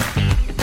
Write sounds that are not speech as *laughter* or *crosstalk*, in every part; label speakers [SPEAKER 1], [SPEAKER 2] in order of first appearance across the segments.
[SPEAKER 1] Everyone, and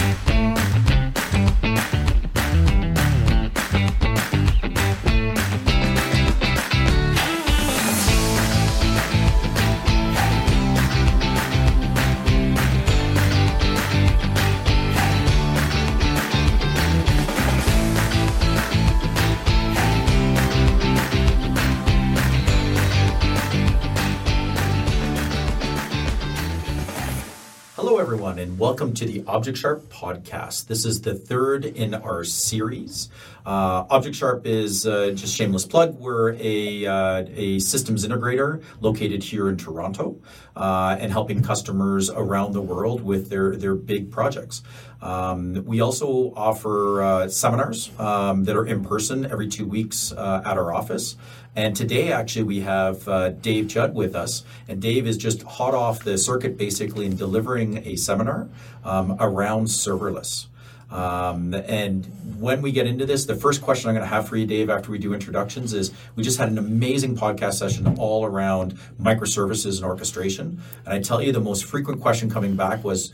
[SPEAKER 1] welcome to the ObjectSharp podcast. This is the third in our series. Uh, ObjectSharp is uh, just shameless plug. We're a, uh, a systems integrator located here in Toronto uh, and helping customers around the world with their, their big projects. Um, we also offer uh, seminars um, that are in person every two weeks uh, at our office. And today, actually, we have uh, Dave Judd with us. And Dave is just hot off the circuit, basically, in delivering a seminar um, around serverless. Um, and when we get into this, the first question I'm going to have for you, Dave, after we do introductions, is we just had an amazing podcast session all around microservices and orchestration. And I tell you, the most frequent question coming back was,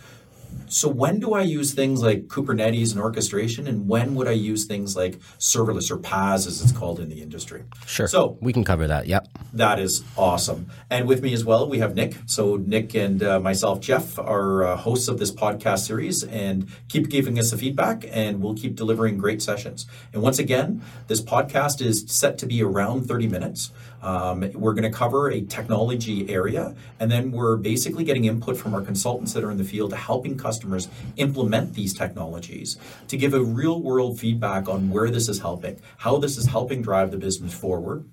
[SPEAKER 1] so when do I use things like Kubernetes and orchestration, and when would I use things like serverless or PaaS, as it's called in the industry?
[SPEAKER 2] Sure.
[SPEAKER 1] So
[SPEAKER 2] we can cover that. Yep.
[SPEAKER 1] that is awesome. And with me as well, we have Nick. So Nick and uh, myself, Jeff, are uh, hosts of this podcast series, and keep giving us the feedback, and we'll keep delivering great sessions. And once again, this podcast is set to be around 30 minutes. Um, we're going to cover a technology area, and then we're basically getting input from our consultants that are in the field, to helping customers implement these technologies to give a real world feedback on where this is helping, how this is helping drive the business forward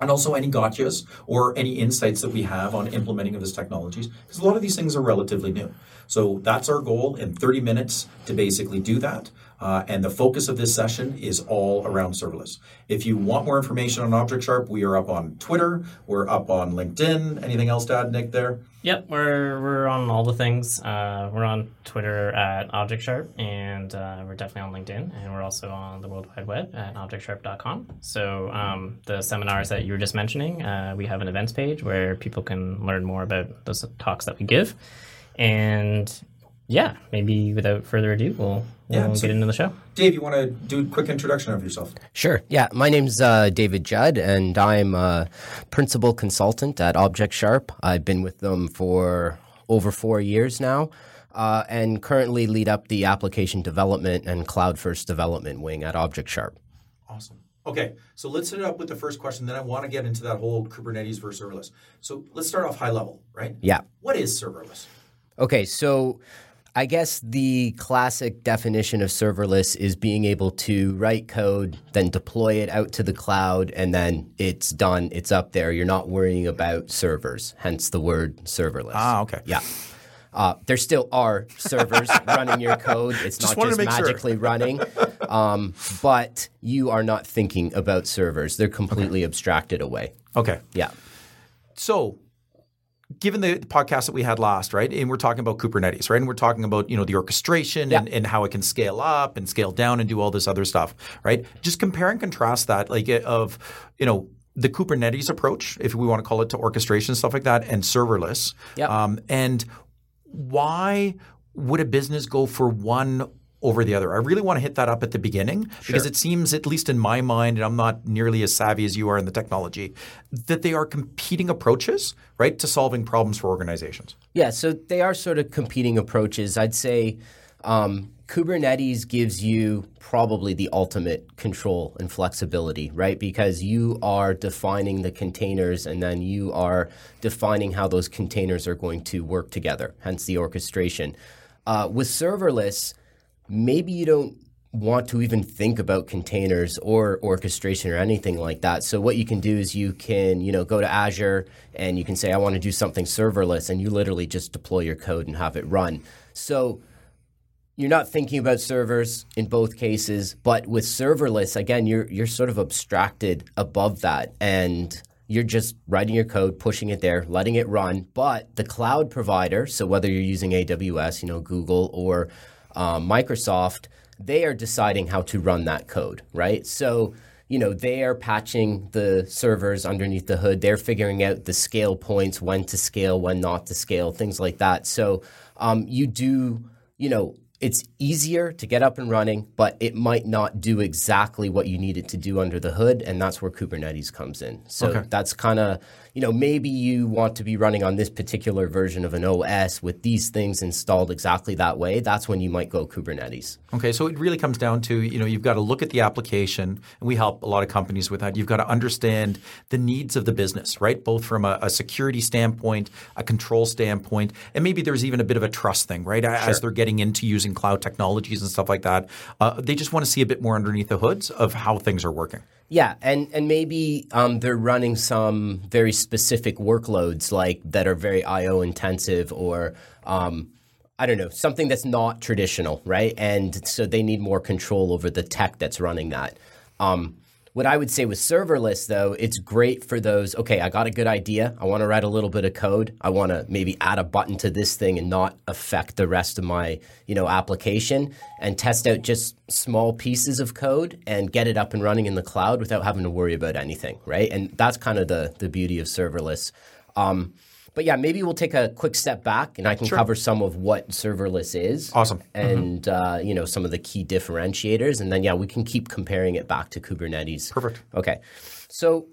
[SPEAKER 1] and also any gotchas or any insights that we have on implementing of these technologies because a lot of these things are relatively new. So that's our goal in 30 minutes to basically do that uh, and the focus of this session is all around serverless if you want more information on object sharp we are up on twitter we're up on linkedin anything else to add nick there
[SPEAKER 3] Yep, we're we're on all the things. Uh, we're on Twitter at ObjectSharp, and uh, we're definitely on LinkedIn, and we're also on the World Wide Web at ObjectSharp.com. So um, the seminars that you were just mentioning, uh, we have an events page where people can learn more about those talks that we give, and yeah, maybe without further ado, we'll, we'll
[SPEAKER 1] Yeah, so-
[SPEAKER 3] get into the show.
[SPEAKER 1] dave you want to do a quick introduction of yourself
[SPEAKER 2] Sure. Yeah. My name's uh, David Judd, and I'm a principal consultant at ObjectSharp. I've been with them for over four years now, uh, and currently lead up the application development and cloud first development wing at ObjectSharp.
[SPEAKER 1] Awesome. Okay, so let's hit it up with the first question. Then I want to get into that whole Kubernetes versus serverless. So let's start off high level, right?
[SPEAKER 2] Yeah.
[SPEAKER 1] What is serverless?
[SPEAKER 2] Okay, so I guess the classic definition of serverless is being able to write code, then deploy it out to the cloud, and then it's done, it's up there. You're not worrying about servers, hence the word serverless.
[SPEAKER 1] Ah, okay.
[SPEAKER 2] Yeah. Uh, there still are servers *laughs* running your code. It's
[SPEAKER 1] Just
[SPEAKER 2] not just
[SPEAKER 1] make sure.
[SPEAKER 2] magically running. Um, but you are not thinking about servers. They're completely abstracted away.
[SPEAKER 1] Okay.
[SPEAKER 2] Yeah.
[SPEAKER 1] So, given the podcast that we had last, right, and we're talking about Kubernetes, right, and we're talking about you know the orchestration and, and how it can scale up and scale down and do all this other stuff, right? Just compare and contrast that, like uh, of you know the Kubernetes approach, if we want to call it, to orchestration stuff like that, and serverless,
[SPEAKER 2] Yep.
[SPEAKER 1] um, and why would a business go for one over the other? I really want to hit that up at the beginning because it seems, at least in my mind, and I'm not nearly as savvy as you are in the technology, that they are competing approaches, right, to solving problems for organizations.
[SPEAKER 2] Yeah, so they are sort of competing approaches. I'd say um, Kubernetes gives you probably the ultimate control and flexibility, right? Because you are defining the containers and then you are defining how those containers are going to work together, hence the orchestration. Uh, with serverless, maybe you don't want to even think about containers or orchestration or anything like that. So what you can do is you can, you know, go to Azure and you can say I want to do something serverless and you literally just deploy your code and have it run. So you're not thinking about servers in both cases, but with serverless, again, you're you're sort of abstracted above that and you're just writing your code, pushing it there, letting it run. But the cloud provider, so whether you're using AWS, you know, Google or um, Microsoft, they are deciding how to run that code, right? So you know they are patching the servers underneath the hood. They're figuring out the scale points, when to scale, when not to scale, things like that. So um, you do, you know, it's easier to get up and running, but it might not do exactly what you need it to do under the hood, and that's where Kubernetes comes in. So
[SPEAKER 1] Okay.
[SPEAKER 2] that's kind of, you know, maybe you want to be running on this particular version of an OS with these things installed exactly that way. That's when you might go Kubernetes.
[SPEAKER 1] Okay, so it really comes down to you know you've got to look at the application, and we help a lot of companies with that. You've got to understand the needs of the business, right? Both from a, a security standpoint, a control standpoint, and maybe there's even a bit of a trust thing, right? As they're getting into using cloud technologies and stuff like that, uh, they just want to see a bit more underneath the hoods of how things are working.
[SPEAKER 2] Yeah, and and maybe um, they're running some very specific workloads like that are very I/O intensive, or um, I don't know something that's not traditional, right? And so they need more control over the tech that's running that. Um, what I would say with serverless, though, it's great for those. Okay, I got a good idea. I want to write a little bit of code. I want to maybe add a button to this thing and not affect the rest of my, you know, application, and test out just small pieces of code and get it up and running in the cloud without having to worry about anything, right? And that's kind of the the beauty of serverless. Um, but yeah, maybe we'll take a quick step back, and I can cover some of what serverless is.
[SPEAKER 1] Awesome.
[SPEAKER 2] And uh, you know some of the key differentiators, and then yeah, we can keep comparing it back to Kubernetes.
[SPEAKER 1] Perfect.
[SPEAKER 2] Okay, so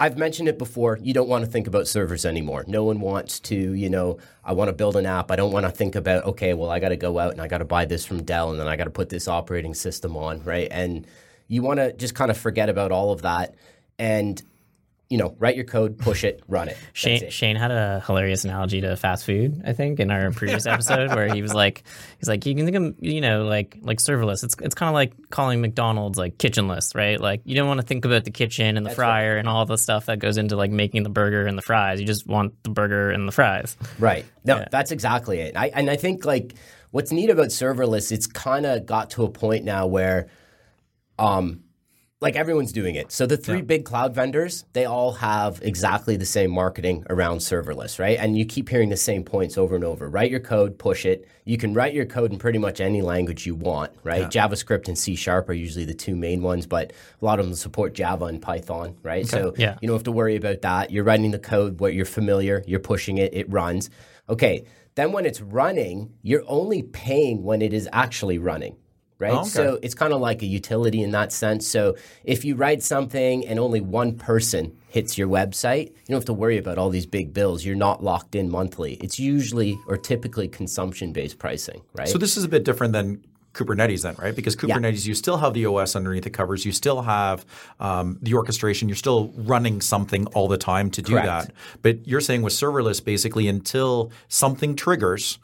[SPEAKER 2] I've mentioned it before. You don't want to think about servers anymore. No one wants to, you know, I want to build an app. I don't want to think about, okay, well, I got to go out and I got to buy this from Dell and then I got to put this operating system on, right? And you want to just kind of forget about all of that and, you know, write your code, push it, run it.
[SPEAKER 3] Shane,
[SPEAKER 2] it.
[SPEAKER 3] Shane had a hilarious analogy to fast food, I think, in our previous episode where he was like, he's like, you can think of, you know, like like serverless. It's it's kind of like calling McDonald's like kitchenless, right? Like you don't want to think about the kitchen and the fryer and all the stuff that goes into like making the burger and the fries. You just want the burger and the fries.
[SPEAKER 2] Right. No, that's exactly it. I, and I think like what's neat about serverless, it's kind of got to a point now where, um, like everyone's doing it. So the three big cloud vendors, they all have exactly the same marketing around serverless, right? And you keep hearing the same points over and over. Write your code, push it. You can write your code in pretty much any language you want, right? JavaScript and C Sharp are usually the two main ones, but a lot of them support Java and Python, right? So
[SPEAKER 3] Yeah.
[SPEAKER 2] you don't have to worry about that. You're writing the code where you're familiar, you're pushing it, it runs. Okay. Then when it's running, you're only paying when it is actually running. Right.
[SPEAKER 1] okay.
[SPEAKER 2] So it's kind of like a utility in that sense. So if you write something and only one person hits your website, you don't have to worry about all these big bills. You're not locked in monthly. It's usually or typically consumption based pricing, right?
[SPEAKER 1] So this is a bit different than Kubernetes then, right? Because Kubernetes, you still have the OS underneath the covers. You still have um, the orchestration. You're still running something all the time to do
[SPEAKER 2] Correct.
[SPEAKER 1] that. But you're saying with serverless, basically, until something triggers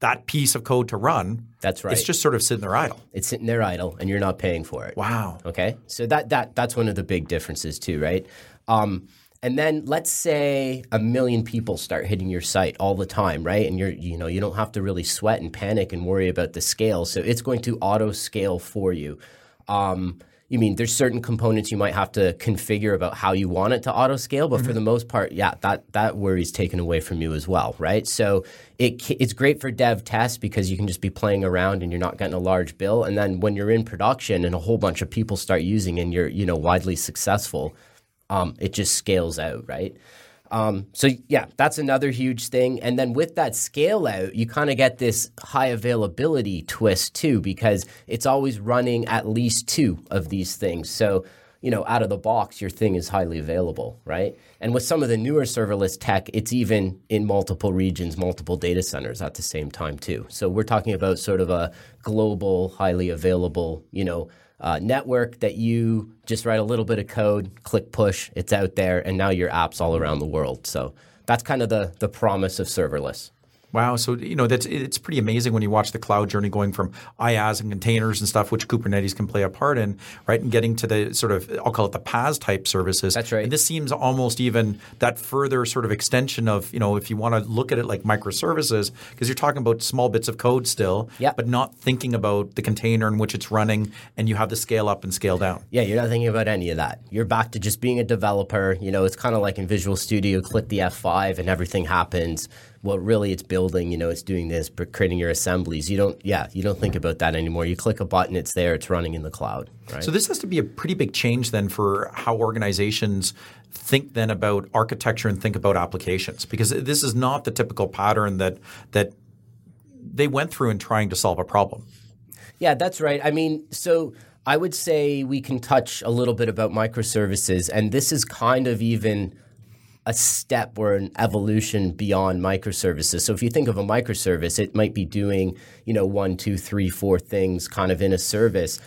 [SPEAKER 1] that piece of code to run,
[SPEAKER 2] That's right.
[SPEAKER 1] it's just sort of sitting there idle.
[SPEAKER 2] it's sitting there idle and you're not paying for it.
[SPEAKER 1] Wow.
[SPEAKER 2] Okay, so that that that's one of the big differences too, right? Um, and then let's say a million people start hitting your site all the time, right? And you're you know you don't have to really sweat and panic and worry about the scale, so it's going to auto scale for you. Um, you mean there's certain components you might have to configure about how you want it to auto scale, but for the most part, yeah, that that worry's taken away from you as well, right? So it it's great for dev tests because you can just be playing around and you're not getting a large bill, and then when you're in production and a whole bunch of people start using and you're you know widely successful, um, it just scales out, right? Um, so yeah, that's another huge thing. And then with that scale out, you kind of get this high availability twist too, because it's always running at least two of these things. So you know, out of the box, your thing is highly available, right? And with some of the newer serverless tech, it's even in multiple regions, multiple data centers at the same time too. So we're talking about sort of a global, highly available, you know, uh, network that you just write a little bit of code, click push, it's out there, and now your app's all around the world. So that's kind of the the promise of serverless.
[SPEAKER 1] Wow. So, you know, that's it's pretty amazing when you watch the cloud journey going from IaaS and containers and stuff, which Kubernetes can play a part in, right? And getting to the sort of, I'll call it the PaaS type services.
[SPEAKER 2] That's right.
[SPEAKER 1] And this seems almost even that further sort of extension of, you know, if you want to look at it like microservices, because you're talking about small bits of code still,
[SPEAKER 2] Yeah.
[SPEAKER 1] but not thinking about the container in which it's running and you have the scale up and scale down.
[SPEAKER 2] Yeah, you're not thinking about any of that. You're back to just being a developer. You know, it's kind of like in Visual Studio, click the F5 and everything happens. Well, really, it's building. You know, it's doing this, but creating your assemblies. You don't, yeah, you don't think about that anymore. You click a button, it's there, it's running in the cloud. Right?
[SPEAKER 1] So this has to be a pretty big change then for how organizations think then about architecture and think about applications because this is not the typical pattern that that they went through in trying to solve a problem.
[SPEAKER 2] Yeah, that's right. I mean, so I would say we can touch a little bit about microservices, and this is kind of even a step or an evolution beyond microservices. So if you think of a microservice, it might be doing, you know, one, two, three, four things kind of in a service.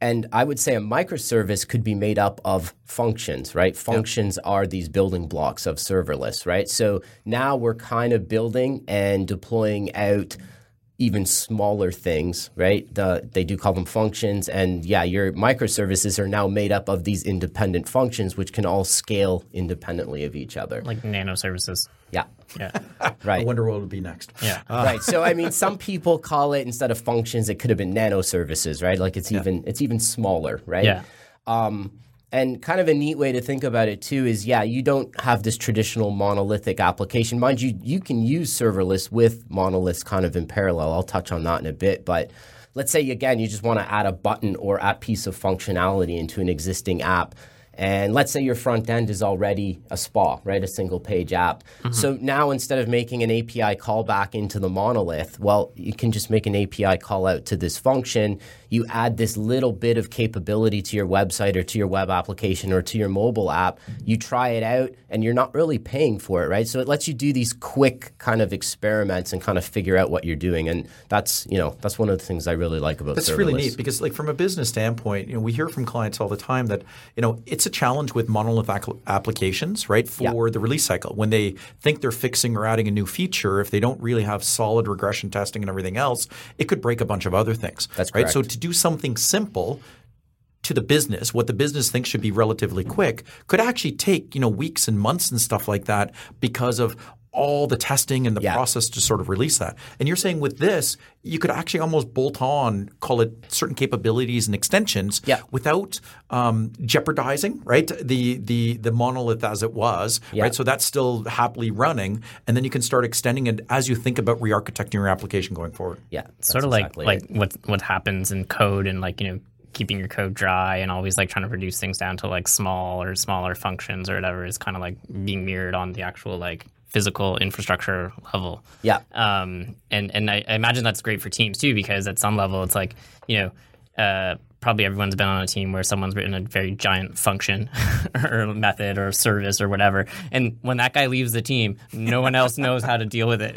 [SPEAKER 2] And I would say a microservice could be made up of functions, right? Functions yep. are these building blocks of serverless, right? So now we're kind of building and deploying out even smaller things, right? The, they do call them functions. And yeah, your microservices are now made up of these independent functions, which can all scale independently of each other.
[SPEAKER 3] Like nano services.
[SPEAKER 2] Yeah.
[SPEAKER 3] Yeah. *laughs*
[SPEAKER 2] right.
[SPEAKER 1] I wonder what would be next.
[SPEAKER 3] Yeah. *laughs*
[SPEAKER 2] Uh. Right. So I mean, some people call it instead of functions, it could have been nano services, right? Like it's yeah. even it's even smaller, right?
[SPEAKER 3] Yeah.
[SPEAKER 2] Um, and kind of a neat way to think about it too is yeah, you don't have this traditional monolithic application. Mind you, you can use serverless with monoliths kind of in parallel. I'll touch on that in a bit. But let's say, again, you just want to add a button or a piece of functionality into an existing app. And let's say your front end is already a spa, right? A single page app. Mm-hmm. So now instead of making an API call back into the monolith, well, you can just make an API call out to this function. You add this little bit of capability to your website or to your web application or to your mobile app. You try it out and you're not really paying for it, right? So it lets you do these quick kind of experiments and kind of figure out what you're doing. And that's, you know, that's one of the things I really like about
[SPEAKER 1] That's really neat because like from a business standpoint, you know, we hear from clients all the time that, you know, it's a challenge with monolith applications, right? For yeah. the release cycle. When they think they're fixing or adding a new feature, if they don't really have solid regression testing and everything else, it could break a bunch of other things.
[SPEAKER 2] That's
[SPEAKER 1] right.
[SPEAKER 2] Correct.
[SPEAKER 1] So to do something simple to the business, what the business thinks should be relatively quick, could actually take you know weeks and months and stuff like that because of all the testing and the yeah. process to sort of release that. And you're saying with this, you could actually almost bolt on, call it certain capabilities and extensions,
[SPEAKER 2] yeah.
[SPEAKER 1] without um, jeopardizing, right? The the the monolith as it was,
[SPEAKER 2] yeah.
[SPEAKER 1] right? So that's still happily running, and then you can start extending it as you think about re-architecting your application going forward.
[SPEAKER 2] Yeah,
[SPEAKER 3] sort of exactly like like what what happens in code and like you know keeping your code dry and always like trying to reduce things down to like small or smaller functions or whatever is kind of like being mirrored on the actual like physical infrastructure level.
[SPEAKER 2] Yeah.
[SPEAKER 3] Um, and and I, I, imagine that's great for teams too because at some level it's like you know uh, probably everyone's been on a team where someone's written a very giant function *laughs* or method or service or whatever, and when that guy leaves the team, no one else knows how to deal with it.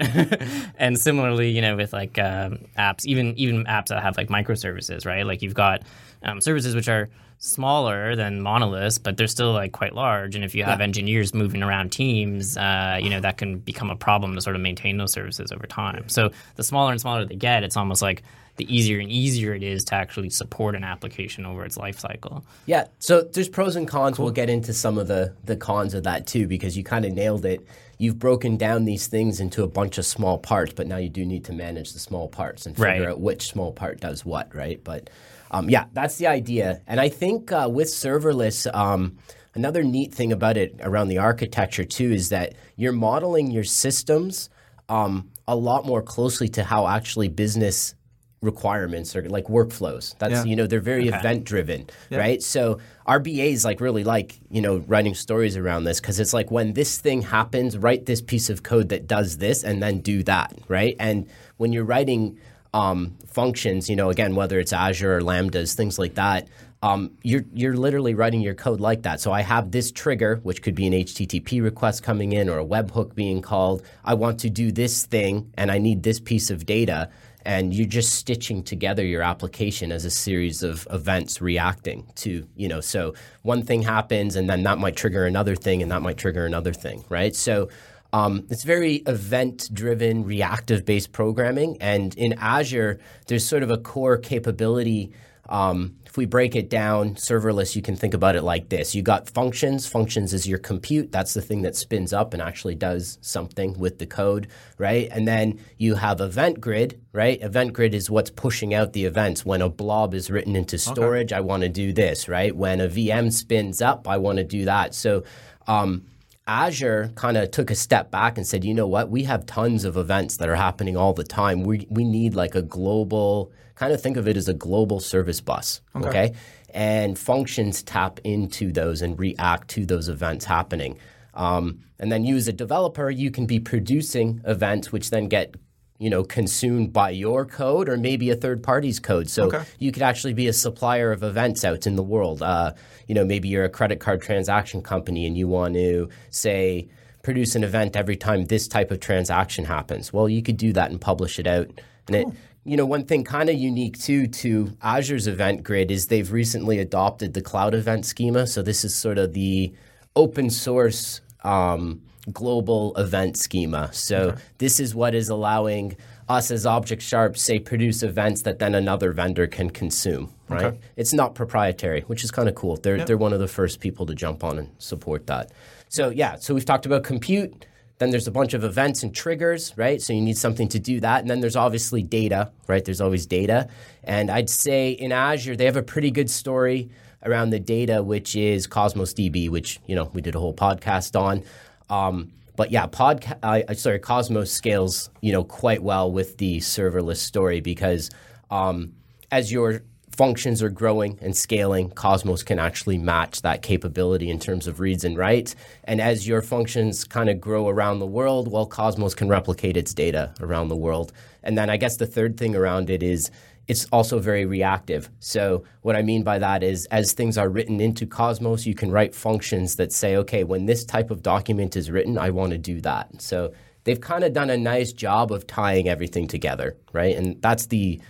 [SPEAKER 3] *laughs* and similarly, you know, with like um, apps, even even apps that have like microservices, right? Like you've got um, services which are smaller than monoliths, but they're still like quite large. And if you have yeah. engineers moving around teams, uh, you know that can become a problem to sort of maintain those services over time. So the smaller and smaller they get, it's almost like the easier and easier it is to actually support an application over its life cycle.
[SPEAKER 2] Yeah. So there's pros and cons. Cool. We'll get into some of the the cons of that too, because you kind of nailed it. You've broken down these things into a bunch of small parts, but now you do need to manage the small parts and figure
[SPEAKER 3] right.
[SPEAKER 2] out which small part does what, right? But um, yeah, that's the idea. And I think uh, with serverless, um, another neat thing about it around the architecture too is that you're modeling your systems um, a lot more closely to how actually business requirements or like workflows. That's yeah. you know they're very okay. event driven, yeah. right? So our BAs like really like you know writing stories around this because it's like when this thing happens, write this piece of code that does this and then do that, right? And when you're writing um, functions, you know, again, whether it's Azure or Lambdas, things like that, um, you're you're literally writing your code like that. So I have this trigger, which could be an HTTP request coming in or a webhook being called. I want to do this thing, and I need this piece of data. And you're just stitching together your application as a series of events reacting to, you know, so one thing happens, and then that might trigger another thing, and that might trigger another thing, right? So um, it's very event driven, reactive based programming. And in Azure, there's sort of a core capability. Um, if we break it down, serverless, you can think about it like this. You got functions. Functions is your compute. That's the thing that spins up and actually does something with the code, right? And then you have event grid, right? Event grid is what's pushing out the events. When a blob is written into storage, okay. I want to do this, right? When a VM spins up, I want to do that. So um, Azure kind of took a step back and said, you know what, we have tons of events that are happening all the time. We, we need like a global, kind of think of it as a global service bus, okay? okay? And functions tap into those and react to those events happening. Um, and then you as a developer, you can be producing events which then get you know consumed by your code or maybe a third party's code. So
[SPEAKER 1] Okay.
[SPEAKER 2] you could actually be a supplier of events out in the world. Uh, you know, maybe you're a credit card transaction company and you want to say produce an event every time this type of transaction happens. Well, you could do that and publish it out. And it, you know, one thing kind of unique too to Azure's event grid is they've recently adopted the cloud event schema. So this is sort of the open source um, global event schema. So this is what is allowing us as ObjectSharp say produce events that then another vendor can consume. Right? It's not proprietary, which is kind of cool. They're they're one of the first people to jump on and support that. So yeah, so we've talked about compute. Then there's a bunch of events and triggers, right? So you need something to do that. And then there's obviously data, right? There's always data. And I'd say in Azure, they have a pretty good story around the data, which is Cosmos DB, which, you know, we did a whole podcast on. Um, but yeah, podca- I I- sorry, Cosmos scales, you know, quite well with the serverless story because um, as your functions are growing and scaling, Cosmos can actually match that capability in terms of reads and writes. And as your functions kind of grow around the world, well, Cosmos can replicate its data around the world. And then I guess the third thing around it is it's also very reactive. So what I mean by that is as things are written into Cosmos, you can write functions that say, okay, when this type of document is written, I want to do that. So they've kind of done a nice job of tying everything together, right? And that's the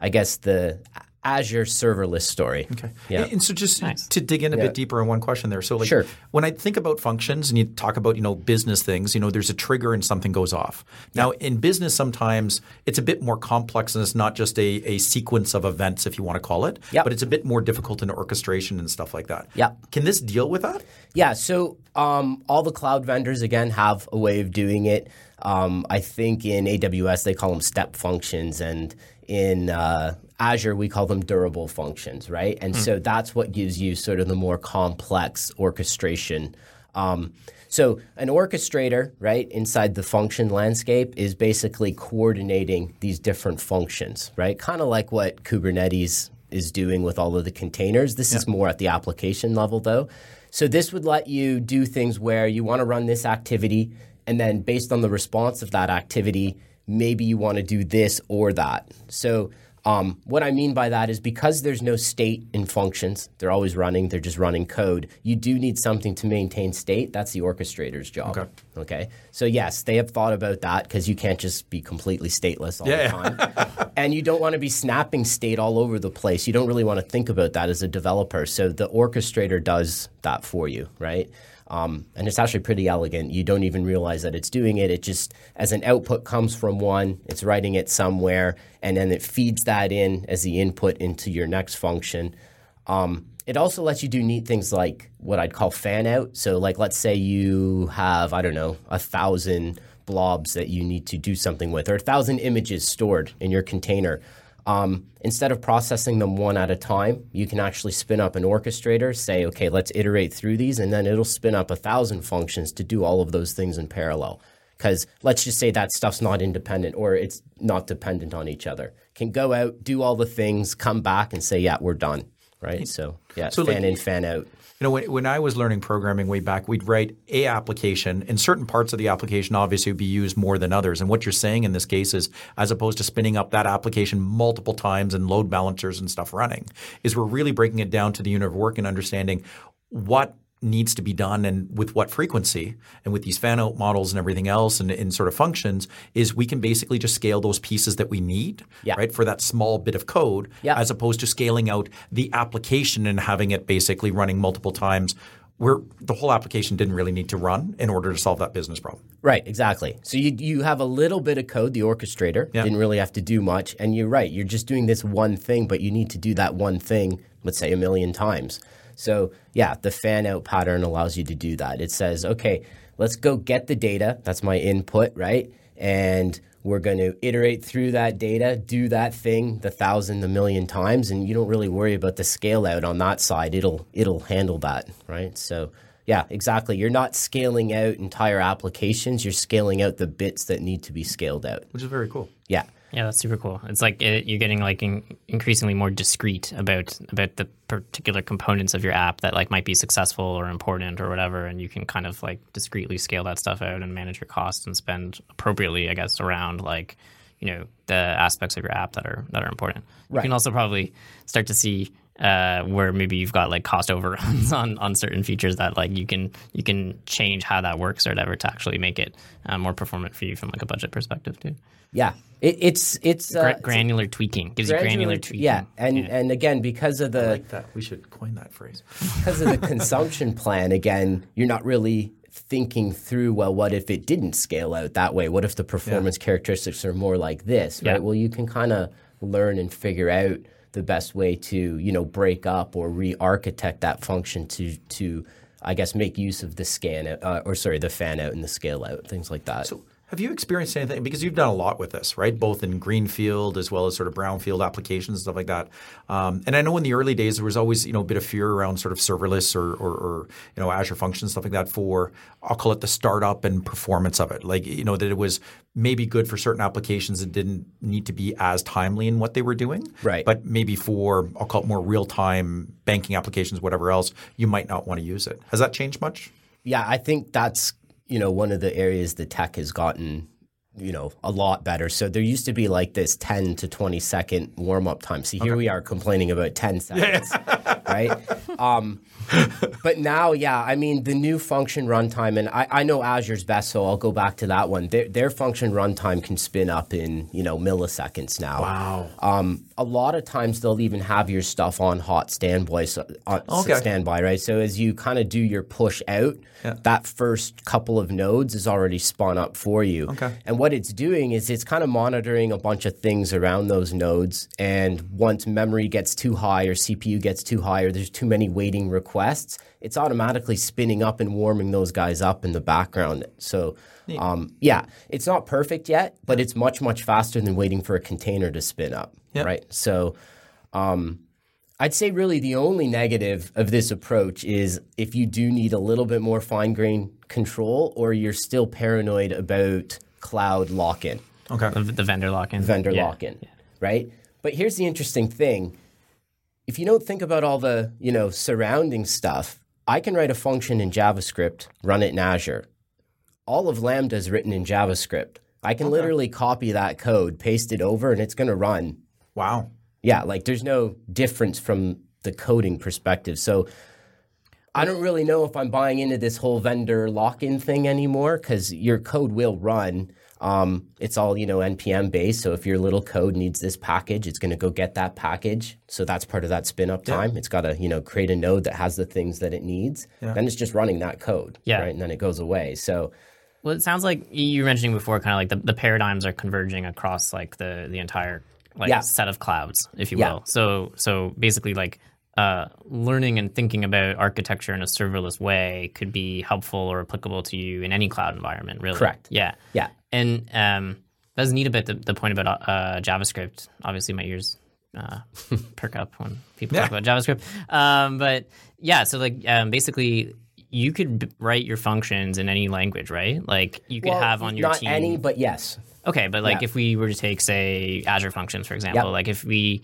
[SPEAKER 2] I guess the Azure serverless story. Okay. Yeah.
[SPEAKER 1] And so just
[SPEAKER 3] Nice.
[SPEAKER 1] to dig in a bit deeper on one question there. So like
[SPEAKER 2] Sure.
[SPEAKER 1] when I think about functions and you talk about, you know, business things, you know, there's a trigger and something goes off. Now in business sometimes it's a bit more complex and it's not just a, a sequence of events if you want to call it,
[SPEAKER 2] Yep.
[SPEAKER 1] but it's a bit more difficult in orchestration and stuff like that.
[SPEAKER 2] Yep.
[SPEAKER 1] Can this deal with that?
[SPEAKER 2] Yeah, so um, all the cloud vendors again have a way of doing it. Um, I think in AWS they call them step functions, and in uh, Azure we call them durable functions, right? And so that's what gives you sort of the more complex orchestration. Um, so an orchestrator, right, inside the function landscape is basically coordinating these different functions, right? Kind of like what Kubernetes is doing with all of the containers. This is more at the application level, though. So this would let you do things where you want to run this activity, and then based on the response of that activity, maybe you want to do this or that. So um, what I mean by that is because there's no state in functions, they're always running, they're just running code. You do need something to maintain state. That's the orchestrator's job.
[SPEAKER 1] Okay.
[SPEAKER 2] Okay. So yes, they have thought about that because you can't just be completely stateless all
[SPEAKER 1] Yeah.
[SPEAKER 2] the time. *laughs* and you don't want to be snapping state all over the place. You don't really want to think about that as a developer. So the orchestrator does that for you, right? Um, and it's actually pretty elegant. You don't even realize that it's doing it. It just, as an output comes from one, it's writing it somewhere, and then it feeds that in as the input into your next function. Um, it also lets you do neat things like what I'd call fan out. So, like, let's say you have, I don't know, a thousand blobs that you need to do something with, or a thousand images stored in your container. Um, instead of processing them one at a time, you can actually spin up an orchestrator, say, okay, let's iterate through these, and then it'll spin up a thousand functions to do all of those things in parallel. Because let's just say that stuff's not independent or it's not dependent on each other. Can go out, do all the things, come back, and say, yeah, we're done. Right? So, yeah,
[SPEAKER 1] So,
[SPEAKER 2] fan
[SPEAKER 1] like-
[SPEAKER 2] in, fan out.
[SPEAKER 1] You know, when, when I was learning programming way back, we'd write a application, and certain parts of the application obviously would be used more than others. And what you're saying in this case is, as opposed to spinning up that application multiple times and load balancers and stuff running, is we're really breaking it down to the unit of work and understanding what needs to be done and with what frequency and with these fan out models and everything else and, and sort of functions is we can basically just scale those pieces that we need
[SPEAKER 2] Yeah.
[SPEAKER 1] right for that small bit of code
[SPEAKER 2] Yeah.
[SPEAKER 1] as opposed to scaling out the application and having it basically running multiple times where the whole application didn't really need to run in order to solve that business problem.
[SPEAKER 2] Right, exactly. So you you have a little bit of code, the orchestrator
[SPEAKER 1] Yeah.
[SPEAKER 2] didn't really have to do much, and you're right. You're just doing this one thing, but you need to do that one thing, let's say a million times. So yeah, the fan out pattern allows you to do that. It says, okay, let's go get the data. That's my input, right? And we're going to iterate through that data, do that thing the thousand, the million times, and you don't really worry about the scale out on that side. It'll it'll handle that, right? So yeah, exactly. You're not scaling out entire applications. You're scaling out the bits that need to be scaled out.
[SPEAKER 1] Which is very cool.
[SPEAKER 2] Yeah.
[SPEAKER 3] Yeah, that's super cool. It's like it, you're getting like in, increasingly more discreet about about the particular components of your app that like might be successful or important or whatever, and you can kind of like discreetly scale that stuff out and manage your costs and spend appropriately, I guess, around like you know the aspects of your app that are that are important. You can also probably start to see uh, where maybe you've got like cost *laughs* overruns on, on certain features that like you can you can change how that works or whatever to actually make it uh, more performant for you from like a budget perspective too.
[SPEAKER 2] Yeah, it, it's it's uh,
[SPEAKER 3] granular tweaking gives you granular tweaking.
[SPEAKER 2] Yeah, and and again because of the
[SPEAKER 1] like that. We should coin that phrase.
[SPEAKER 2] because of the *laughs* consumption plan, again, you're not really thinking through, well, what if it didn't scale out that way? What if the performance characteristics are more like this, right?
[SPEAKER 3] Yeah.
[SPEAKER 2] Well, you can kind of learn and figure out the best way to, you know, break up or re-architect that function to, to I guess, make use of the scan out, uh, or sorry, the fan out and the scale out, things like that.
[SPEAKER 1] So, have you experienced anything? Because you've done a lot with this, right? Both in greenfield as well as sort of brownfield applications, and stuff like that. Um, and I know in the early days there was always you know a bit of fear around sort of serverless or, or, or you know Azure Functions stuff like that for I'll call it the startup and performance of it. Like you know that it was maybe good for certain applications that didn't need to be as timely in what they were doing,
[SPEAKER 2] Right.
[SPEAKER 1] But maybe for I'll call it more real time banking applications, whatever else, you might not want to use it. Has that changed much?
[SPEAKER 2] Yeah, I think that's you know one of the areas the tech has gotten you know a lot better. So there used to be like this 10 to 20 second warm up time. See, here we are complaining about 10 *laughs* seconds, right? Um, but now, yeah, I mean the new function runtime, and I, I know Azure's best, so I'll go back to that one. Their, their function runtime can spin up in you know milliseconds now.
[SPEAKER 1] Wow.
[SPEAKER 2] Um, a lot of times they'll even have your stuff on hot standby, so, on
[SPEAKER 1] Okay.
[SPEAKER 2] standby, right? So as you kind of do your push out, that first couple of nodes is already spun up for you.
[SPEAKER 1] Okay.
[SPEAKER 2] And what it's doing is it's kind of monitoring a bunch of things around those nodes. And once memory gets too high or CPU gets too high or there's too many waiting requests, it's automatically spinning up and warming those guys up in the background. So. Um, yeah, it's not perfect yet, but it's much much faster than waiting for a container to spin up,
[SPEAKER 1] Yeah.
[SPEAKER 2] right? So, um, I'd say really the only negative of this approach is if you do need a little bit more fine grained control, or you're still paranoid about cloud lock in,
[SPEAKER 1] Okay.
[SPEAKER 3] The, the vendor lock in.
[SPEAKER 2] vendor
[SPEAKER 3] Yeah.
[SPEAKER 2] lock in, right? But here's the interesting thing: if you don't think about all the you know surrounding stuff, I can write a function in JavaScript, run it in Azure. All of Lambda is written in JavaScript. I can literally copy that code, paste it over, and it's going to run
[SPEAKER 1] Wow.
[SPEAKER 2] yeah, like there's no difference from the coding perspective. So I don't really know if I'm buying into this whole vendor lock-in thing anymore because your code will run. Um, it's all you know npm based. So if your little code needs this package, it's going to go get that package. So that's part of that spin up time. It's got to you know create a node that has the things that it needs. Then it's just running that code.
[SPEAKER 3] Yeah.
[SPEAKER 2] Right, and then it goes away. So
[SPEAKER 3] Well, it sounds like you were mentioning before, kind of like the, the paradigms are converging across like the the entire like
[SPEAKER 2] Yeah.
[SPEAKER 3] set of clouds, if you
[SPEAKER 2] Yeah.
[SPEAKER 3] will. So so basically, like uh, learning and thinking about architecture in a serverless way could be helpful or applicable to you in any cloud environment. Really,
[SPEAKER 2] Correct.
[SPEAKER 3] Yeah,
[SPEAKER 2] yeah,
[SPEAKER 3] and um, that was neat about the, the point about uh, JavaScript. Obviously, my ears uh, *laughs* perk up when people talk about JavaScript. Um, but yeah, so like um, basically, you could b- write your functions in any language, right? Like you could
[SPEAKER 2] Well,
[SPEAKER 3] have on your
[SPEAKER 2] not
[SPEAKER 3] team.
[SPEAKER 2] any, but yes.
[SPEAKER 3] Okay, but like
[SPEAKER 2] Yeah.
[SPEAKER 3] if we were to take, say, Azure Functions, for example,
[SPEAKER 2] Yep.
[SPEAKER 3] like if we,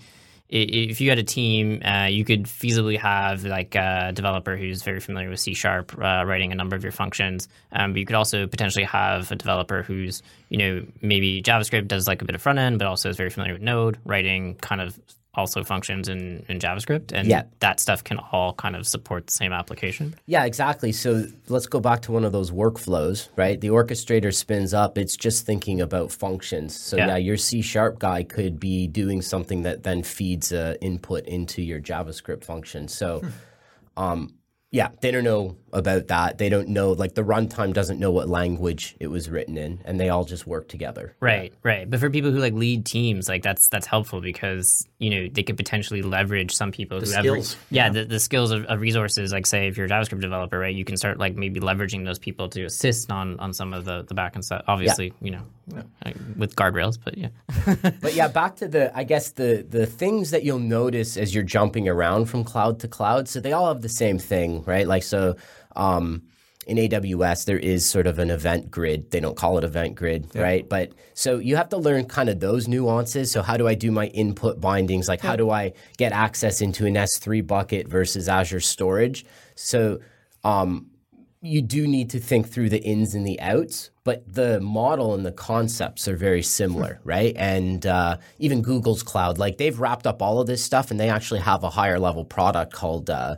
[SPEAKER 3] if you had a team, uh, you could feasibly have like a developer who's very familiar with C Sharp uh, writing a number of your functions. Um, but you could also potentially have a developer who's, you know, maybe JavaScript does like a bit of front end, but also is very familiar with Node, writing kind of also functions in, in JavaScript. And
[SPEAKER 2] Yeah.
[SPEAKER 3] that stuff can all kind of support the same application.
[SPEAKER 2] Yeah, exactly. So let's go back to one of those workflows, right? The orchestrator spins up, it's just thinking about functions. So,
[SPEAKER 3] Yeah.
[SPEAKER 2] your C sharp guy could be doing something that then feeds input into your JavaScript function. So, um, yeah, they don't know about that. They don't know, like, the runtime doesn't know what language it was written in, and they all just work together.
[SPEAKER 3] Right, right. But for people who like lead teams, like that's that's helpful because you know they could potentially leverage some people who have re-
[SPEAKER 1] skills.
[SPEAKER 3] yeah, the, the skills of, of resources. Like say if you're a JavaScript developer, right, you can start like maybe leveraging those people to assist on on some of the the backend stuff. Obviously, you know, uh, with guardrails, but yeah. *laughs*
[SPEAKER 2] But yeah, back to the I guess the the things that you'll notice as you're jumping around from cloud to cloud. So they all have the same thing, right? Like so um in AWS there is sort of an event grid. They don't call it event grid, right? But so you have to learn kind of those nuances. So how do I do my input bindings? Like how do I get access into an S3 bucket versus Azure storage? So um you do need to think through the ins and the outs, but the model and the concepts are very similar, right? And uh, even Google's cloud, like they've wrapped up all of this stuff, and they actually have a higher level product called. Uh,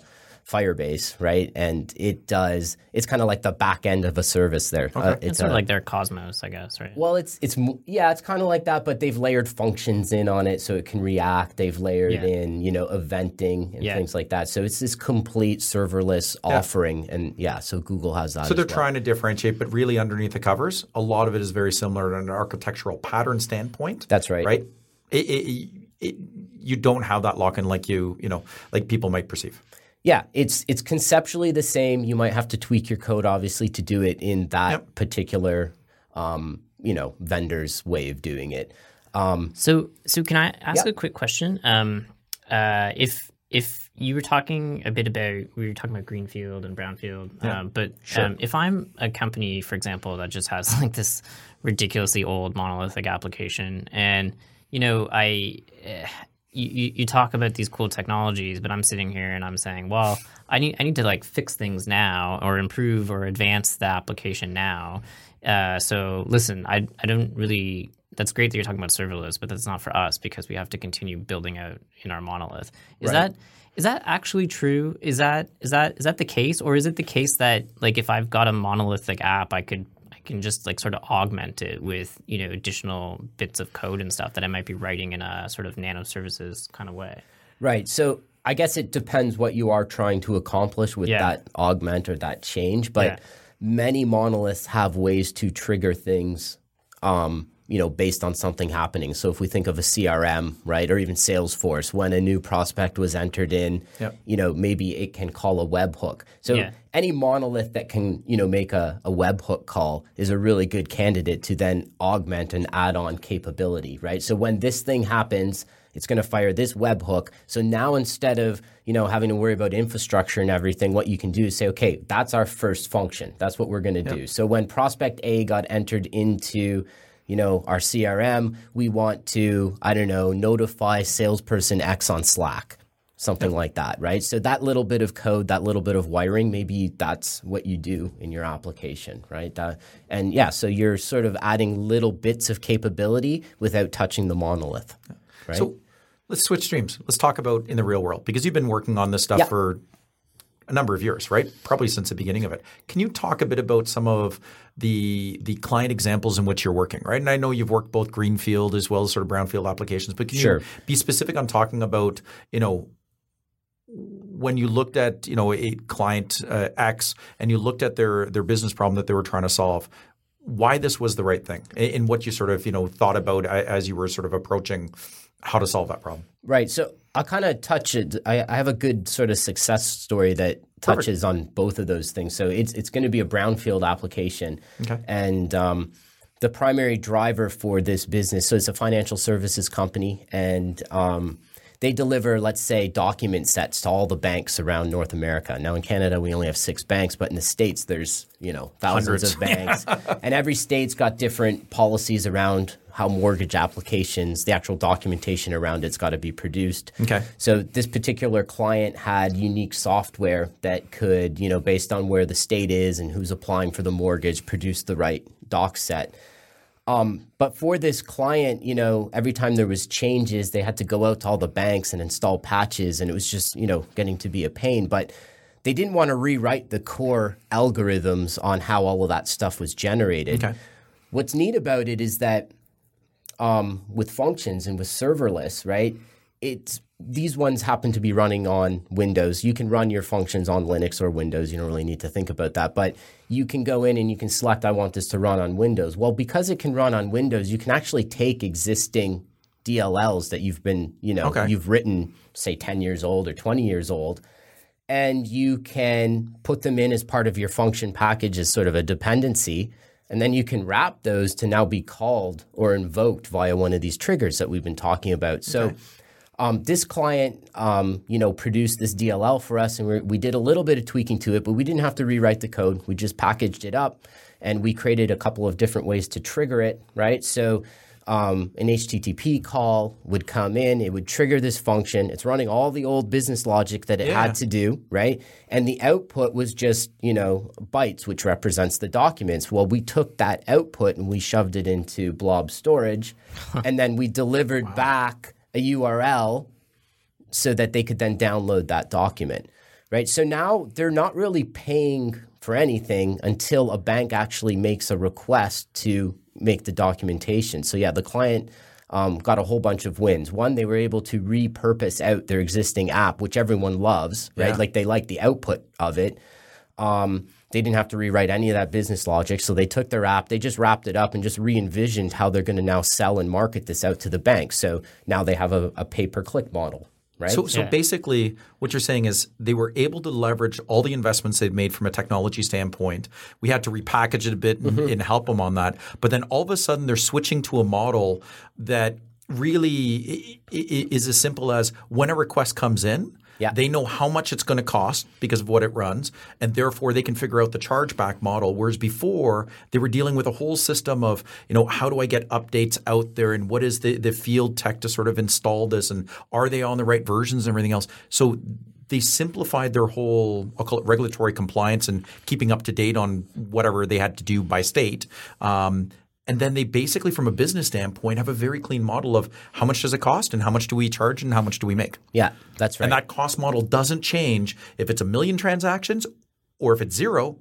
[SPEAKER 2] Firebase, right? And it does. It's kind of like the back end of a service there.
[SPEAKER 3] Uh, it's, it's sort of like their Cosmos, I guess, right?
[SPEAKER 2] Well, it's it's yeah, it's kind of like that, but they've layered functions in on it so it can react. They've layered yeah. in you know eventing and yeah. things like that. So it's this complete serverless yeah. offering, and yeah, so Google has that.
[SPEAKER 1] So they're
[SPEAKER 2] well.
[SPEAKER 1] trying to differentiate, but really underneath the covers, a lot of it is very similar in an architectural pattern standpoint.
[SPEAKER 2] That's right.
[SPEAKER 1] Right. It, it, it, you don't have that lock in like you you know like people might perceive.
[SPEAKER 2] Yeah, it's it's conceptually the same. You might have to tweak your code, obviously, to do it in that yep. particular, um, you know, vendor's way of doing it. Um,
[SPEAKER 3] so, so can I ask yeah. a quick question? Um, uh, if if you were talking a bit about we were talking about greenfield and brownfield, yeah. um, but sure. um, if I'm a company, for example, that just has *laughs* like this ridiculously old monolithic application, and you know, I eh, you, you talk about these cool technologies, but I'm sitting here and I'm saying, well, I need I need to like fix things now or improve or advance the application now. Uh, so listen, I I don't really. That's great that you're talking about serverless, but that's not for us because we have to continue building out in our monolith. Is right. that is that actually true? Is that is that is that the case, or is it the case that like if I've got a monolithic app, I could can just like sort of augment it with you know additional bits of code and stuff that I might be writing in a sort of nano services kind of way.
[SPEAKER 2] Right. So I guess it depends what you are trying to accomplish with yeah. that augment or that change, but yeah. many monoliths have ways to trigger things. Um, you know, based on something happening. So if we think of a CRM, right, or even Salesforce, when a new prospect was entered in, yep. you know, maybe it can call a webhook. So yeah. Any monolith that can, you know, make a, a webhook call is a really good candidate to then augment and add on capability, right? So when this thing happens, it's going to fire this webhook. So now instead of you know having to worry about infrastructure and everything, what you can do is say, okay, that's our first function. That's what we're going to yep. do. So when prospect A got entered into you know, our CRM, we want to, I don't know, notify salesperson X on Slack, something like that, right? So that little bit of code, that little bit of wiring, maybe that's what you do in your application, right? Uh, and yeah, so you're sort of adding little bits of capability without touching the monolith, right?
[SPEAKER 1] So let's switch streams. Let's talk about in the real world because you've been working on this stuff yeah. for a number of years, right? Probably since the beginning of it. Can you talk a bit about some of the the client examples in which you're working, right? And I know you've worked both greenfield as well as sort of brownfield applications, but can sure. you be specific on talking about, you know, when you looked at you know a client uh, X and you looked at their their business problem that they were trying to solve, why this was the right thing, and what you sort of you know thought about as you were sort of approaching how to solve that problem.
[SPEAKER 2] Right. So I'll kind of touch it. I, I, have a good sort of success story that touches Perfect. on both of those things. So it's it's going to be a brownfield application, okay. and um, the primary driver for this business. So it's a financial services company, and um, they deliver, let's say, document sets to all the banks around North America. Now in Canada, we only have six banks, but in the states, there's you know thousands Hundreds. *laughs* of banks, and every state's got different policies around how mortgage applications, the actual documentation around it's got to be produced.
[SPEAKER 1] Okay.
[SPEAKER 2] So this particular client had unique software that could, you know, based on where the state is and who's applying for the mortgage, produce the right doc set. Um, but for this client, you know, every time there was changes, they had to go out to all the banks and install patches, and it was just, you know, getting to be a pain. But they didn't want to rewrite the core algorithms on how all of that stuff was generated. Okay. What's neat about it is that um, with functions and with serverless, right? It's these ones happen to be running on Windows. You can run your functions on Linux or Windows. You don't really need to think about that. But you can go in and you can select, I want this to run on Windows. Well, because it can run on Windows, you can actually take existing DLLs that you've been, you know, okay. you've written, say, 10 years old or 20 years old, and you can put them in as part of your function package as sort of a dependency. And then you can wrap those to now be called or invoked via one of these triggers that we've been talking about. So okay. Um, this client, um, you know, produced this DLL for us, and we we did a little bit of tweaking to it, but we didn't have to rewrite the code. We just packaged it up, and we created a couple of different ways to trigger it. Right. So um, an HTTP call would come in, it would trigger this function. It's running all the old business logic that it
[SPEAKER 1] Yeah.
[SPEAKER 2] had to do, right? And the output was just, you know, bytes, which represents the documents. Well, we took that output and we shoved it into blob storage, and then we delivered back a URL so that they could then download that document, right? So now they're not really paying for anything until a bank actually makes a request to make the documentation. So yeah, the client um, got a whole bunch of wins. One, they were able to repurpose out their existing app, which everyone loves, right?
[SPEAKER 1] Yeah.
[SPEAKER 2] Like they like the output of it. Um, they didn't have to rewrite any of that business logic. So they took their app, they just wrapped it up and just re envisioned how they're going to now sell and market this out to the bank. So now they have a, a pay per click model, right?
[SPEAKER 1] So, so
[SPEAKER 3] Yeah.
[SPEAKER 1] basically, what you're saying is they were able to leverage all the investments they've made from a technology standpoint. We had to repackage it a bit and, mm-hmm. and help them on that. But then all of a sudden, they're switching to a model that really i- i- is as simple as when a request comes in.
[SPEAKER 2] Yeah.
[SPEAKER 1] They know how much it's going to cost because of what it runs, and therefore they can figure out the chargeback model. Whereas before they were dealing with a whole system of, you know, how do I get updates out there, and what is the the field tech to sort of install this, and are they on the right versions and everything else. So they simplified their whole I'll call it regulatory compliance and keeping up to date on whatever they had to do by state. Um, and then they basically, from a business standpoint, have a very clean model of how much does it cost and how much do we charge and how much do we make.
[SPEAKER 2] yeah, that's right.
[SPEAKER 1] And that cost model doesn't change if it's a million transactions or if it's zero,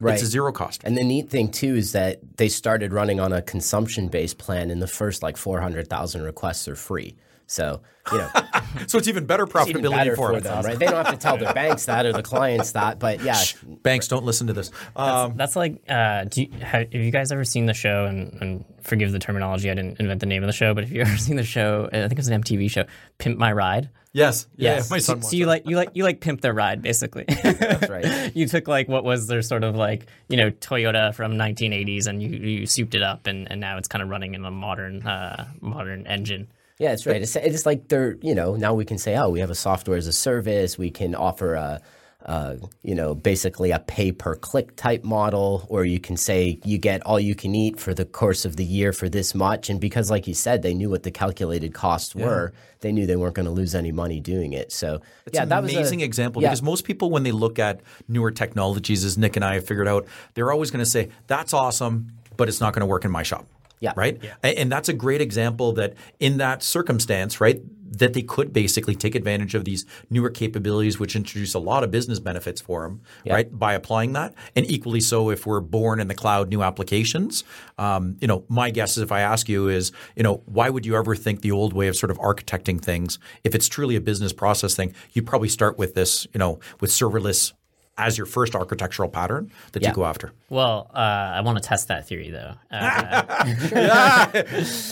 [SPEAKER 2] Right.
[SPEAKER 1] it's a zero cost.
[SPEAKER 2] And the neat thing too is that they started running on a consumption based plan, and the first like 400,000 requests are free. So, you know, *laughs*
[SPEAKER 1] So it's even better
[SPEAKER 2] it's even
[SPEAKER 1] profitability
[SPEAKER 2] better
[SPEAKER 1] for,
[SPEAKER 2] for
[SPEAKER 1] them.
[SPEAKER 2] them, right? They don't have to tell their *laughs* banks that or the clients that, but yeah,
[SPEAKER 1] Banks don't listen to this. Um,
[SPEAKER 3] That's like, uh, do you, have, have you guys ever seen the show? And, and forgive the terminology, I didn't invent the name of the show, but if you *laughs* ever seen the show? I think it was an MTV show, Pimp My Ride.
[SPEAKER 1] yes. Yeah,
[SPEAKER 3] Yes.
[SPEAKER 1] my
[SPEAKER 3] so,
[SPEAKER 1] son
[SPEAKER 3] so
[SPEAKER 1] wants
[SPEAKER 3] you like you like you like pimp their ride basically.
[SPEAKER 2] that's right.
[SPEAKER 3] you took like what was their sort of like you know Toyota from 1980s and you, you souped it up and, and now it's kind of running in a modern uh, modern engine.
[SPEAKER 2] Yeah, that's right. It's, it's like they're, you know, now we can say, oh, we have a software as a service. We can offer a, uh, you know, basically a pay per click type model, or you can say you get all you can eat for the course of the year for this much. And because, like you said, they knew what the calculated costs were, they knew they weren't going to lose any money doing it. So,
[SPEAKER 1] It's
[SPEAKER 2] yeah,
[SPEAKER 1] an
[SPEAKER 2] that was
[SPEAKER 1] amazing example
[SPEAKER 2] yeah.
[SPEAKER 1] because most people, when they look at newer technologies, as Nick and I have figured out, they're always going to say, "That's awesome, but it's not going to work in my shop."
[SPEAKER 2] Yeah.
[SPEAKER 1] Right. A- And that's a great example that in that circumstance, right, that they could basically take advantage of these newer capabilities, which introduce a lot of business benefits for them, right, by applying that. And equally so, if we're born in the cloud, new applications. Um, you know, my guess is if I ask you is, you know, why would you ever think the old way of sort of architecting things, if it's truly a business process thing, you'd probably start with this, you know, with serverless as your first architectural pattern that
[SPEAKER 2] Yeah.
[SPEAKER 1] you go after.
[SPEAKER 3] Well, uh, I want to test that theory though. Uh, *laughs* *laughs*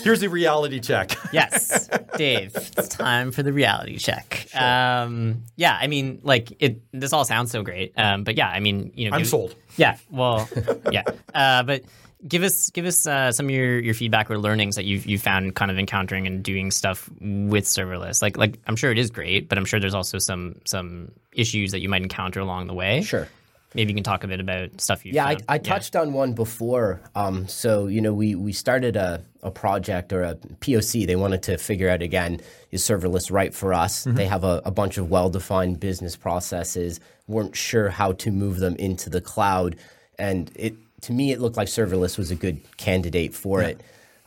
[SPEAKER 1] Here's the reality check. *laughs*
[SPEAKER 3] yes, Dave, it's time for the reality check. Um, yeah, I mean, like it. This all sounds so great, um, but yeah, I mean, you know,
[SPEAKER 1] I'm
[SPEAKER 3] give-
[SPEAKER 1] sold.
[SPEAKER 3] Yeah, well, yeah, uh, but give us give us uh, some of your, your feedback or learnings that you've you found kind of encountering and doing stuff with serverless. Like like I'm sure it is great, but I'm sure there's also some some issues that you might encounter along the way.
[SPEAKER 2] Sure.
[SPEAKER 3] Maybe you can talk a bit about stuff you.
[SPEAKER 2] Yeah, I, I touched on one before. Um, so you know, we we started a, a project or a POC. They wanted to figure out again is serverless right for us. They have a, a bunch of well defined business processes. weren't sure how to move them into the cloud, and it to me it looked like serverless was a good candidate for it.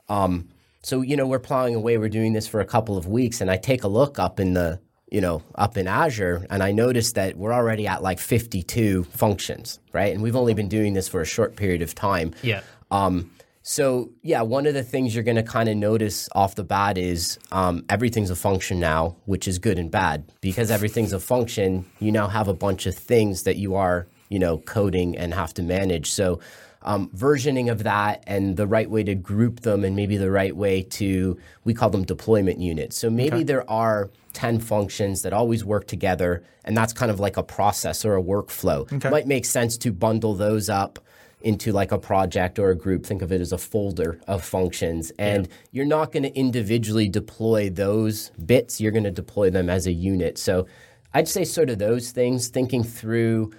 [SPEAKER 2] Um, so you know, we're plowing away. We're doing this for a couple of weeks, and I take a look up in the you know up in Azure, and I notice that we're already at like 52 functions, right? And we've only been doing this for a short period of time.
[SPEAKER 3] Yeah.
[SPEAKER 2] Um, so yeah, one of the things you're going to kind of notice off the bat is um, everything's a function now, which is good and bad. Because everything's a function, you now have a bunch of things that you are, you know, coding and have to manage. So um, versioning of that and the right way to group them, and maybe the right way to we call them deployment units. So maybe there are 10 functions that always work together, and that's kind of like a process or a workflow. Might make sense to bundle those up into like a project or a group. Think of it as a folder of functions. And you're not going to individually deploy those bits, you're going to deploy them as a unit. So I'd say sort of those things, thinking through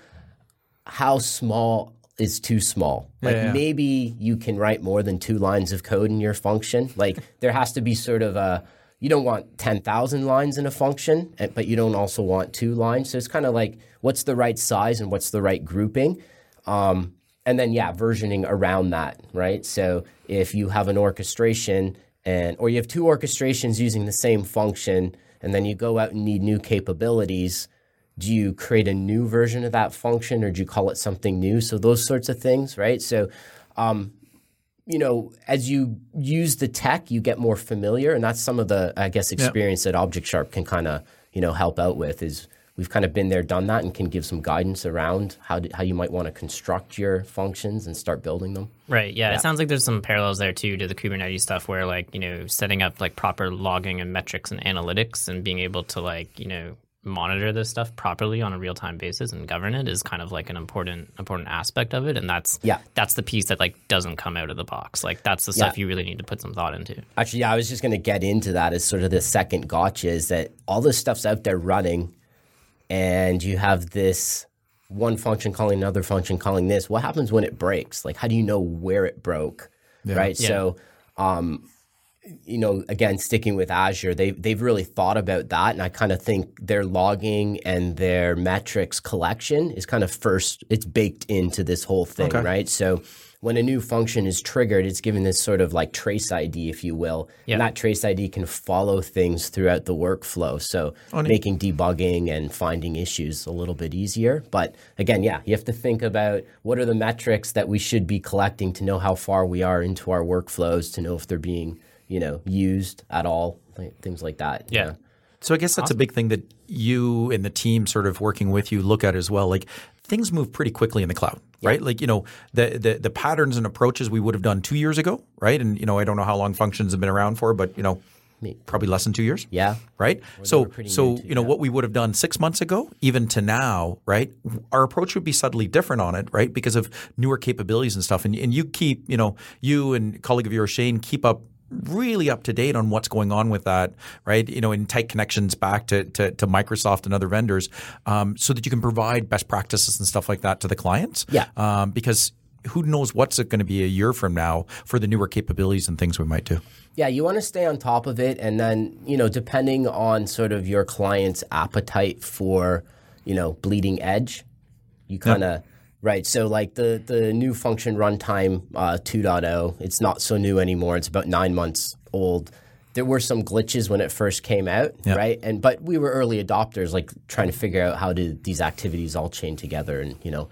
[SPEAKER 2] how small is too small. Like
[SPEAKER 1] Yeah, yeah.
[SPEAKER 2] maybe you can write more than two lines of code in your function. Like *laughs* there has to be sort of a you don't want 10,000 lines in a function, eh, but you don't also want two lines. So it's kind of like what's the right size and what's the right grouping. Um, and then yeah, versioning around that, right? So if you have an orchestration and or you have two orchestrations using the same function and then you go out and need new capabilities, do you create a new version of that function or do you call it something new? So those sorts of things, right? So um, you know, as you use the tech, you get more familiar, and that's some of the, I guess, experience that ObjectSharp can kind of, you know, help out with. Is we've kind of been there, done that, and can give some guidance around how do, how you might want to construct your functions and start building them.
[SPEAKER 3] Right. Yeah, It sounds like there's some parallels there too to the Kubernetes stuff where like, you know, setting up like proper logging and metrics and analytics and being able to like, you know, monitor this stuff properly on a real time basis and govern it is kind of like an important important aspect of it. And that's
[SPEAKER 2] Yeah.
[SPEAKER 3] that's the piece that like doesn't come out of the box. Like that's the stuff you really need to put some thought into.
[SPEAKER 2] Actually, yeah, I was just going to get into that as sort of the second gotcha is that all this stuff's out there running, and you have this one function calling another function calling this. What happens when it breaks? Like, how do you know where it broke? Right.
[SPEAKER 3] Yeah.
[SPEAKER 2] So, um, you know, again, sticking with Azure, they they've really thought about that, and I kind of think their logging and their metrics collection is kind of first. It's baked into this whole thing,
[SPEAKER 1] Okay.
[SPEAKER 2] right? So. When a new function is triggered, it's given this sort of like trace ID, if you will.
[SPEAKER 3] Yeah.
[SPEAKER 2] And that trace ID can follow things throughout the workflow. So making debugging and finding issues a little bit easier. But again, yeah, you have to think about what are the metrics that we should be collecting to know how far we are into our workflows, to know if they're being, you know, used at all, like, things like that.
[SPEAKER 3] Yeah.
[SPEAKER 1] So I guess that's a big thing that you and the team sort of working with you look at as well. Like things move pretty quickly in the cloud, right? Like you know the, the the patterns and approaches we would have done two years ago, right? And you know I don't know how long functions have been around for, but you know probably less than two years.
[SPEAKER 2] Yeah.
[SPEAKER 1] Right. So so
[SPEAKER 2] too,
[SPEAKER 1] you know what we would have done six months ago, even to now, right? Our approach would be subtly different on it, right? Because of newer capabilities and stuff. And and you keep you know you and colleague of yours Shane keep up really up to date on what's going on with that, right? You know, in tight connections back to to, to Microsoft and other vendors, um, so that you can provide best practices and stuff like that to the clients.
[SPEAKER 2] Yeah.
[SPEAKER 1] Um, because who knows what's it going to be a year from now for the newer capabilities and things we might do.
[SPEAKER 2] Yeah, you want to stay on top of it, and then you know, depending on sort of your client's appetite for, you know, bleeding edge, you kind of right. So like the the new function runtime uh, 2.0, it's not so new anymore. It's about nine months old. There were some glitches when it first came out, right? And but we were early adopters, like trying to figure out how do these activities all chain together, and you know.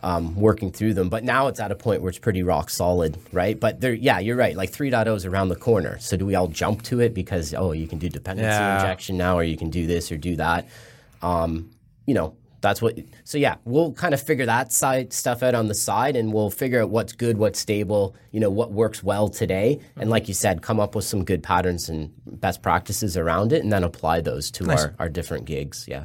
[SPEAKER 2] Um, working through them, but now it's at a point where it's pretty rock solid, right? But there, yeah, you're right. Like 3.0 is around the corner. So do we all jump to it because oh, you can do dependency
[SPEAKER 1] Yeah.
[SPEAKER 2] injection now, or you can do this or do that? Um, you know, that's what. So yeah, we'll kind of figure that side stuff out on the side, and we'll figure out what's good, what's stable. You know, what works well today, and like you said, come up with some good patterns and best practices around it, and then apply those to our our different gigs. Yeah.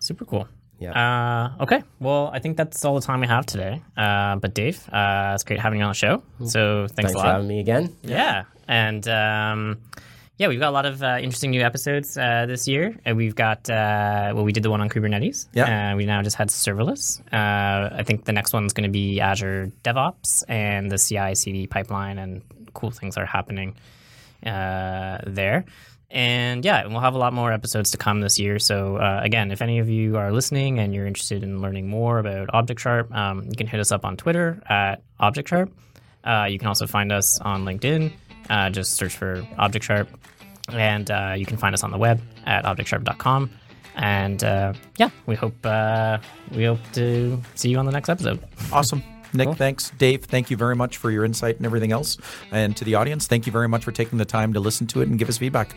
[SPEAKER 3] Super cool.
[SPEAKER 2] Yeah.
[SPEAKER 3] Uh, okay. Well, I think that's all the time we have today. Uh, but Dave, uh, it's great having you on the show. So thanks,
[SPEAKER 2] Thanks
[SPEAKER 3] a
[SPEAKER 2] for
[SPEAKER 3] lot.
[SPEAKER 2] having me again.
[SPEAKER 3] Yeah, and um, yeah, we've got a lot of uh, interesting new episodes uh, this year. And we've got uh, well, we did the one on Kubernetes.
[SPEAKER 1] Yeah.
[SPEAKER 3] we now just had serverless. Uh, I think the next one's going to be Azure DevOps and the CI/CD pipeline, and cool things are happening uh, there. And yeah, we'll have a lot more episodes to come this year. So uh, again, if any of you are listening and you're interested in learning more about ObjectSharp, um, you can hit us up on Twitter at ObjectSharp. Uh, you can also find us on LinkedIn. Uh, just search for ObjectSharp, and uh, you can find us on the web at objectsharp.com. And uh, yeah, we hope uh, we hope to see you on the next episode.
[SPEAKER 1] Awesome. Nick, thanks. Dave, thank you very much for your insight and everything else. And to the audience, thank you very much for taking the time to listen to it and give us feedback.